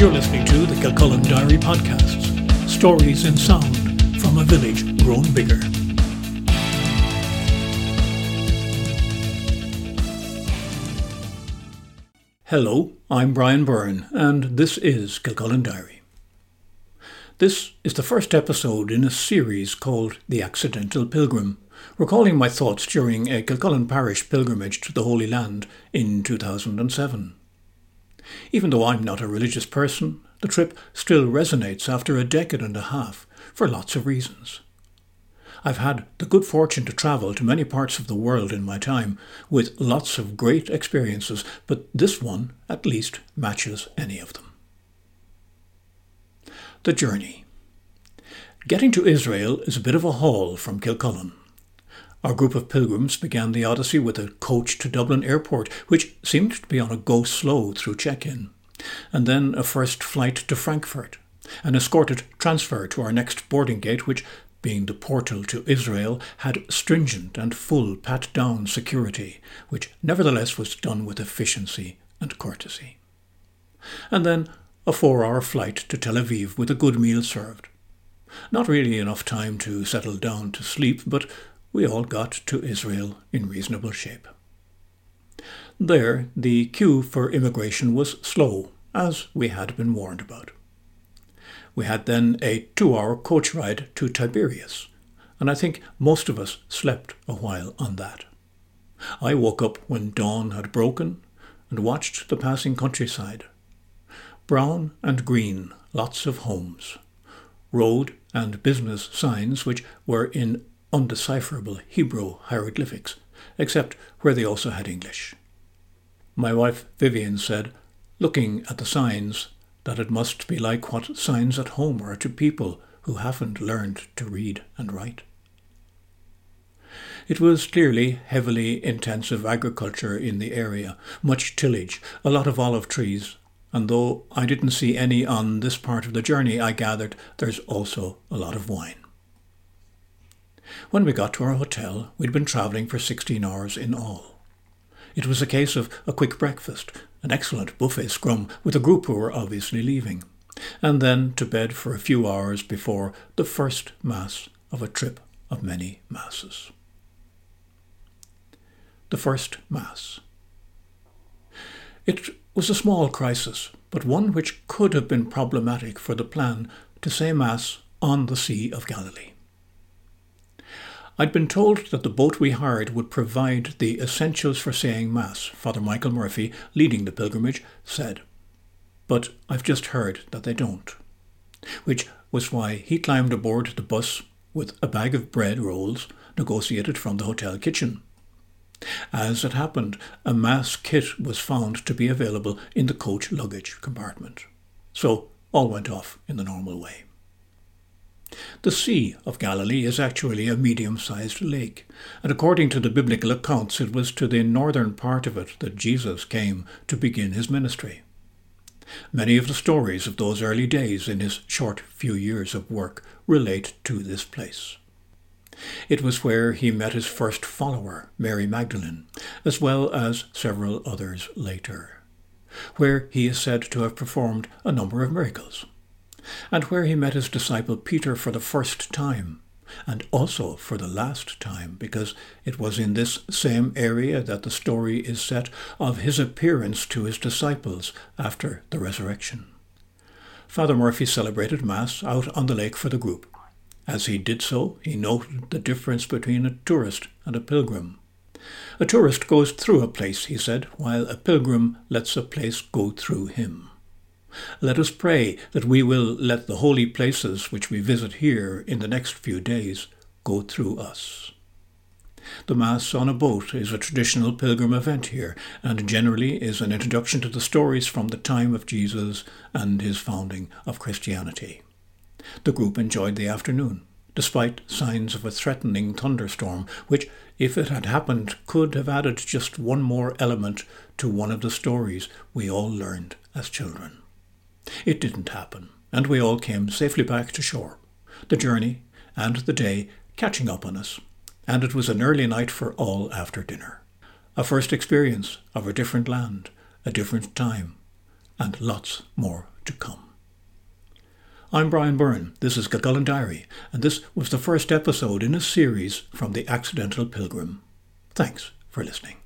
You're listening to the Kilcullen Diary Podcasts stories in sound from a village grown bigger. Hello, I'm Brian Byrne, and this is Kilcullen Diary. This is the first episode in a series called The Accidental Pilgrim, recalling my thoughts during a Kilcullen Parish pilgrimage to the Holy Land in 2007. Even though I'm not a religious person, the trip still resonates after a decade and a half for lots of reasons. I've had the good fortune to travel to many parts of the world in my time with lots of great experiences, but this one at least matches any of them. The journey. Getting to Israel is a bit of a haul from Kilcullen. Our group of pilgrims began the odyssey with a coach to Dublin Airport, which seemed to be on a go slow through check in, and then a first flight to Frankfurt, an escorted transfer to our next boarding gate, which, being the portal to Israel, had stringent and full pat down security, which nevertheless was done with efficiency and courtesy. And then a four hour flight to Tel Aviv with a good meal served. Not really enough time to settle down to sleep, but we all got to Israel in reasonable shape. There, the queue for immigration was slow, as we had been warned about. We had then a two hour coach ride to Tiberias, and I think most of us slept a while on that. I woke up when dawn had broken and watched the passing countryside. Brown and green, lots of homes. Road and business signs which were in undecipherable Hebrew hieroglyphics, except where they also had English. My wife Vivian said, looking at the signs, that it must be like what signs at home are to people who haven't learned to read and write. It was clearly heavily intensive agriculture in the area, much tillage, a lot of olive trees, and though I didn't see any on this part of the journey, I gathered there's also a lot of wine. When we got to our hotel, we'd been travelling for 16 hours in all. It was a case of a quick breakfast, an excellent buffet scrum with a group who were obviously leaving, and then to bed for a few hours before the first Mass of a trip of many Masses. The first Mass. It was a small crisis, but one which could have been problematic for the plan to say Mass on the Sea of Galilee. I'd been told that the boat we hired would provide the essentials for saying Mass, Father Michael Murphy, leading the pilgrimage, said. But I've just heard that they don't. Which was why he climbed aboard the bus with a bag of bread rolls negotiated from the hotel kitchen. As it happened, a Mass kit was found to be available in the coach luggage compartment. So all went off in the normal way. The Sea of Galilee is actually a medium sized lake, and according to the biblical accounts, it was to the northern part of it that Jesus came to begin his ministry. Many of the stories of those early days in his short few years of work relate to this place. It was where he met his first follower, Mary Magdalene, as well as several others later, where he is said to have performed a number of miracles and where he met his disciple Peter for the first time, and also for the last time, because it was in this same area that the story is set of his appearance to his disciples after the resurrection. Father Murphy celebrated Mass out on the lake for the group. As he did so, he noted the difference between a tourist and a pilgrim. A tourist goes through a place, he said, while a pilgrim lets a place go through him. Let us pray that we will let the holy places which we visit here in the next few days go through us. The Mass on a boat is a traditional pilgrim event here, and generally is an introduction to the stories from the time of Jesus and his founding of Christianity. The group enjoyed the afternoon, despite signs of a threatening thunderstorm, which, if it had happened, could have added just one more element to one of the stories we all learned as children. It didn't happen, and we all came safely back to shore, the journey and the day catching up on us, and it was an early night for all after dinner. A first experience of a different land, a different time, and lots more to come. I'm Brian Byrne, this is Kilcullen Diary, and this was the first episode in a series from The Accidental Pilgrim. Thanks for listening.